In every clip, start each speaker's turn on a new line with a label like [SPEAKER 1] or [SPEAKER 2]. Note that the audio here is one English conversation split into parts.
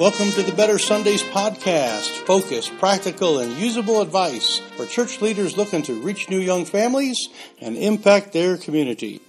[SPEAKER 1] Welcome to the Better Sundays podcast. Focused, practical, and usable advice for church leaders looking to reach new young families and impact their community.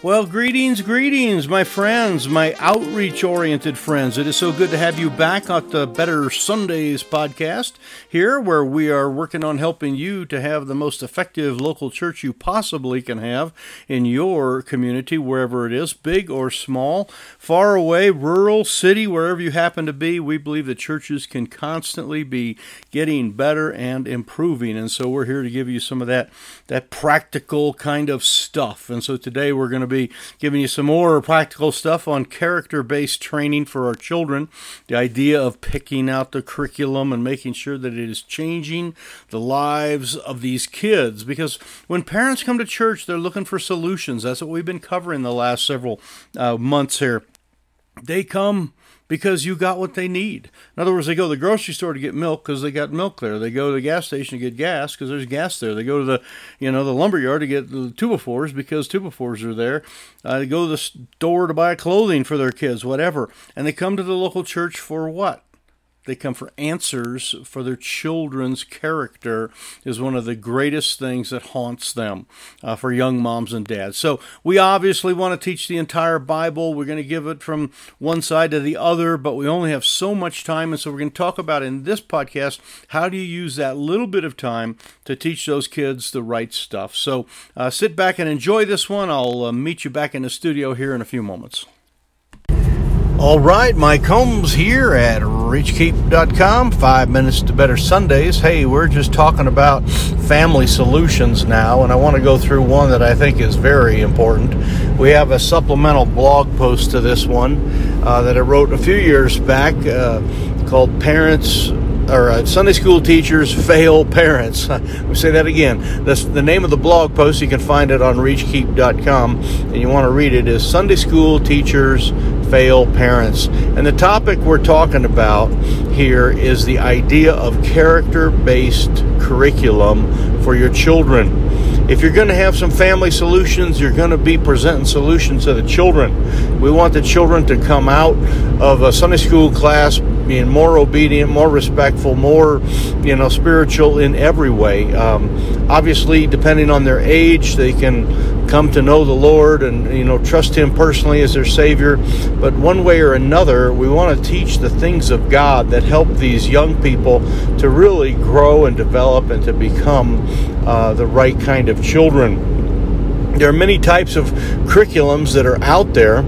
[SPEAKER 1] Well, greetings, greetings, my friends, my outreach oriented friends. It is so good to have you back at the Better Sundays podcast here, where we are working on helping you to have the most effective local church you possibly can have in your community, wherever it is, big or small, far away, rural, city, wherever you happen to be. We believe that churches can constantly be getting better and improving. And so we're here to give you some of that, that practical kind of stuff. And so today we're going to be giving you some more practical stuff on character based training for our children. The idea of picking out the curriculum and making sure that it is changing the lives of these kids. Because when parents come to church, they're looking for solutions. That's what we've been covering the last several uh, months here. They come because you got what they need. In other words, they go to the grocery store to get milk because they got milk there. They go to the gas station to get gas because there's gas there. They go to the, you know, the lumber yard to get the two-by-fours because two-by-fours are there. Uh, they go to the store to buy clothing for their kids, whatever. And they come to the local church for what? They come for answers for their children's character is one of the greatest things that haunts them uh, for young moms and dads. So we obviously want to teach the entire Bible. We're going to give it from one side to the other, but we only have so much time. And so we're going to talk about in this podcast how do you use that little bit of time to teach those kids the right stuff. So uh, sit back and enjoy this one. I'll uh, meet you back in the studio here in a few moments. All right, Mike Holmes here at reachkeep.com. Five minutes to better Sundays. Hey, we're just talking about family solutions now, and I want to go through one that I think is very important. We have a supplemental blog post to this one uh, that I wrote a few years back uh, called Parents or uh, Sunday school teachers fail parents. we say that again. That's the name of the blog post. You can find it on reachkeep.com, and you want to read it. Is Sunday school teachers fail parents? And the topic we're talking about here is the idea of character-based curriculum for your children. If you're going to have some family solutions, you're going to be presenting solutions to the children. We want the children to come out of a Sunday school class being more obedient, more respectful, more, you know, spiritual in every way. Um, obviously, depending on their age, they can come to know the Lord and, you know, trust Him personally as their Savior. But one way or another, we want to teach the things of God that help these young people to really grow and develop and to become uh, the right kind of children there are many types of curriculums that are out there,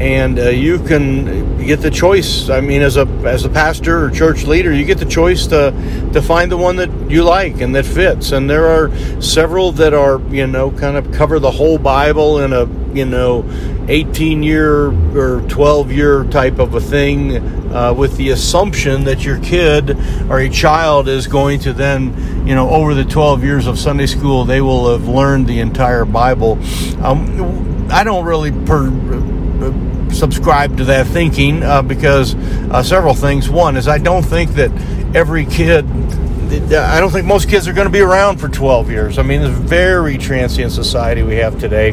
[SPEAKER 1] and uh, you can get the choice. I mean, as a as a pastor or church leader, you get the choice to to find the one that you like and that fits. And there are several that are you know kind of cover the whole Bible in a you know 18 year or 12 year type of a thing uh, with the assumption that your kid or a child is going to then, you know, over the 12 years of Sunday school, they will have learned the entire Bible. Um, I don't really per, uh, subscribe to that thinking uh, because uh, several things. One is I don't think that every kid I don't think most kids are going to be around for 12 years. I mean, it's a very transient society we have today,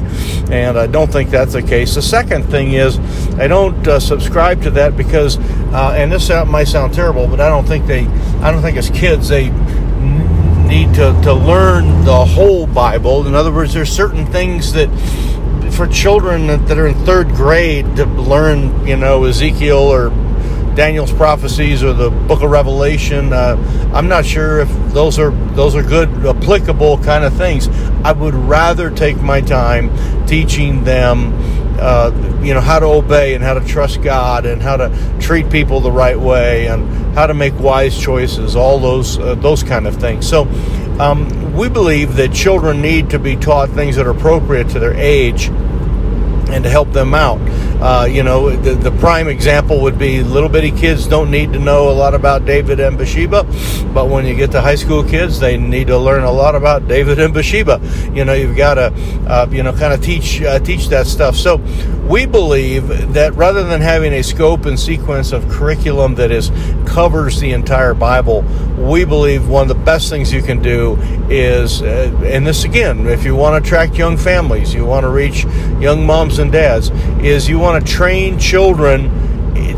[SPEAKER 1] and I don't think that's the case. The second thing is, I don't uh, subscribe to that because, uh, and this might sound terrible, but I don't think they, I don't think as kids they need to, to learn the whole Bible. In other words, there's certain things that for children that, that are in third grade to learn, you know, Ezekiel or Daniel's prophecies or the Book of Revelation. Uh, I'm not sure if those are those are good applicable kind of things. I would rather take my time teaching them, uh, you know, how to obey and how to trust God and how to treat people the right way and how to make wise choices. All those uh, those kind of things. So. Um, we believe that children need to be taught things that are appropriate to their age and to help them out. Uh, you know, the, the, prime example would be little bitty kids don't need to know a lot about David and Bathsheba, but when you get to high school kids, they need to learn a lot about David and Bathsheba. You know, you've got to, uh, you know, kind of teach uh, teach that stuff. So we believe that rather than having a scope and sequence of curriculum that is covers the entire Bible, we believe one of the best things you can do is, uh, and this again, if you want to attract young families, you want to reach young moms and dads, is you want to train children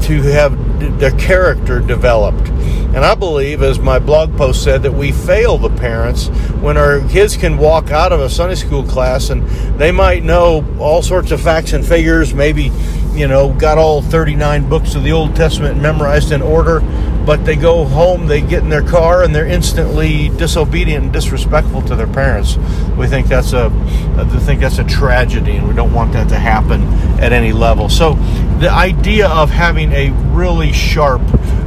[SPEAKER 1] to have their character developed. And I believe, as my blog post said, that we fail the parents when our kids can walk out of a Sunday school class and they might know all sorts of facts and figures, maybe, you know, got all 39 books of the Old Testament memorized in order, but they go home, they get in their car, and they're instantly disobedient and disrespectful to their parents. We think that's a, I think that's a tragedy, and we don't want that to happen at any level. So, the idea of having a really sharp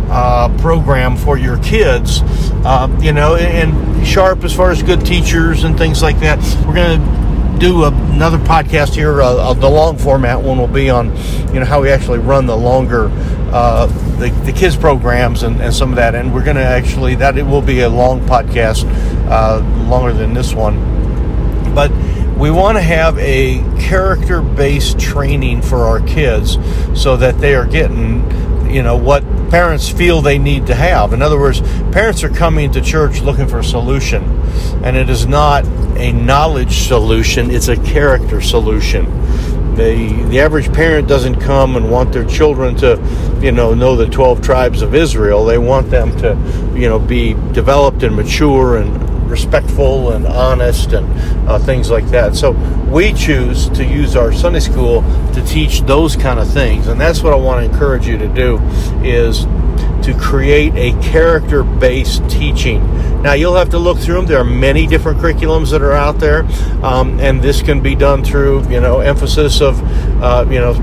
[SPEAKER 1] uh, program for your kids, uh, you know, and sharp as far as good teachers and things like that. We're going to do another podcast here. Uh, the long format one will be on, you know, how we actually run the longer, uh, the, the kids programs and, and some of that. And we're going to actually that it will be a long podcast, uh, longer than this one, but we want to have a character based training for our kids so that they are getting you know what parents feel they need to have. In other words parents are coming to church looking for a solution and it is not a knowledge solution it's a character solution. The the average parent doesn't come and want their children to you know know the 12 tribes of Israel. They want them to you know be developed and mature and respectful and honest and uh, things like that. So we choose to use our Sunday school to teach those kind of things, and that's what I want to encourage you to do is to create a character-based teaching. Now you'll have to look through them. There are many different curriculums that are out there, um, and this can be done through you know emphasis of uh, you know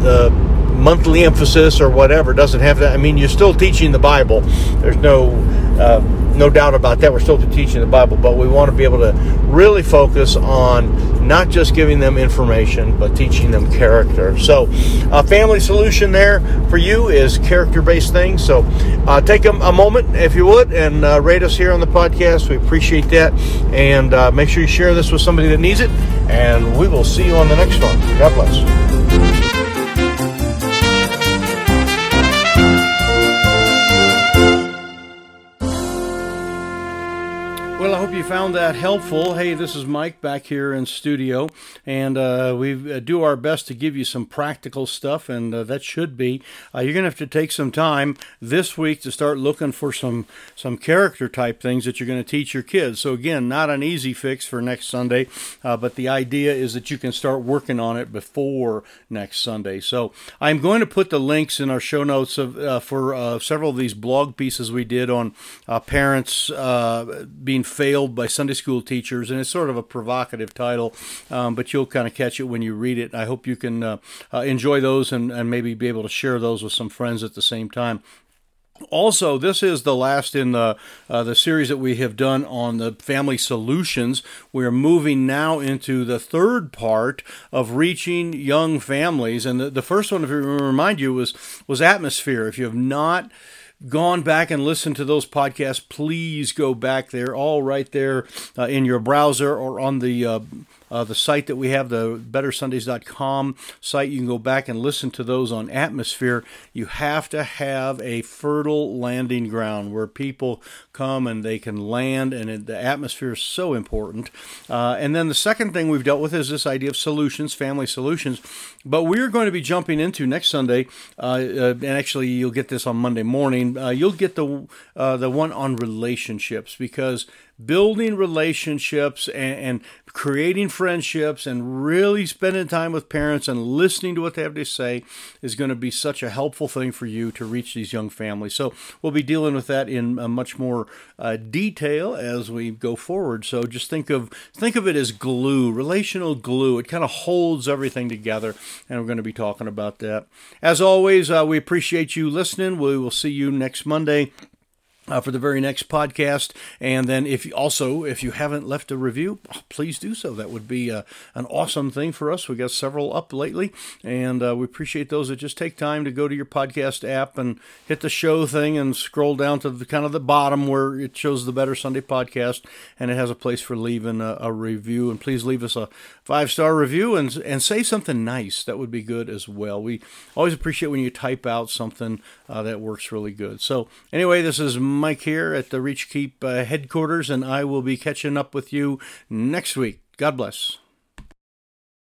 [SPEAKER 1] the monthly emphasis or whatever. Doesn't have that. I mean, you're still teaching the Bible. There's no uh, no doubt about that. We're still teaching the Bible, but we want to be able to really focus on not just giving them information, but teaching them character. So, a family solution there for you is character based things. So, uh, take a, a, moment, if you would, and uh, rate us here on the podcast. We appreciate that. And uh, make sure you share this with somebody that needs it. And we will see you on the next one. God bless. You found that helpful. Hey, this is Mike back here in studio, and uh, we uh, do our best to give you some practical stuff, and uh, that should be. Uh, you're going to have to take some time this week to start looking for some some character type things that you're going to teach your kids. So again, not an easy fix for next Sunday, uh, but the idea is that you can start working on it before next Sunday. So I'm going to put the links in our show notes of, uh, for several of these blog pieces we did on parents being by Sunday school teachers, and it's sort of a provocative title, um, but you'll kind of catch it when you read it. I hope you can uh, uh, enjoy those and, and maybe be able to share those with some friends at the same time. Also, this is the last in the uh, the series that we have done on the family solutions. We're moving now into the third part of reaching young families, and the, the first one, if I remind you, was was atmosphere. If you have not gone back and listened to those podcasts, please go back there, all right there uh, in your browser or on the uh, the site that we have, the bettersundays.com site. You can go back and listen to those on atmosphere. You have to have a fertile landing ground where people come and they can land, and it, the atmosphere is so important. Uh, and then the second thing we've dealt with is this idea of solutions, family solutions. But we're going to be jumping into next Sunday, uh, uh and actually you'll get this on Monday morning. Uh, you'll get the uh, the one on relationships because building relationships and, and, creating friendships and really spending time with parents and listening to what they have to say is going to be such a helpful thing for you to reach these young families. So we'll be dealing with that in much more uh, detail as we go forward. So just think of think of it as glue, relational glue. It kind of holds everything together, and we're going to be talking about that. As always, uh, we appreciate you listening. We will see you next Monday uh, for the very next podcast. And then, if you, also if you haven't left a review, please do so. That would be uh, an awesome thing for us. We got several up lately, and uh, we appreciate those that just take time to go to your podcast app and hit the show thing and scroll down to the kind of the bottom where it shows the Better Sunday podcast, and it has a place for leaving a, a review. And please leave us a five star review and and say something nice. That would be good as well. We always appreciate when you type out something uh, that works really good. So anyway, this is. Mike here at the Reach Keep uh, headquarters, and I will be catching up with you next week. God bless.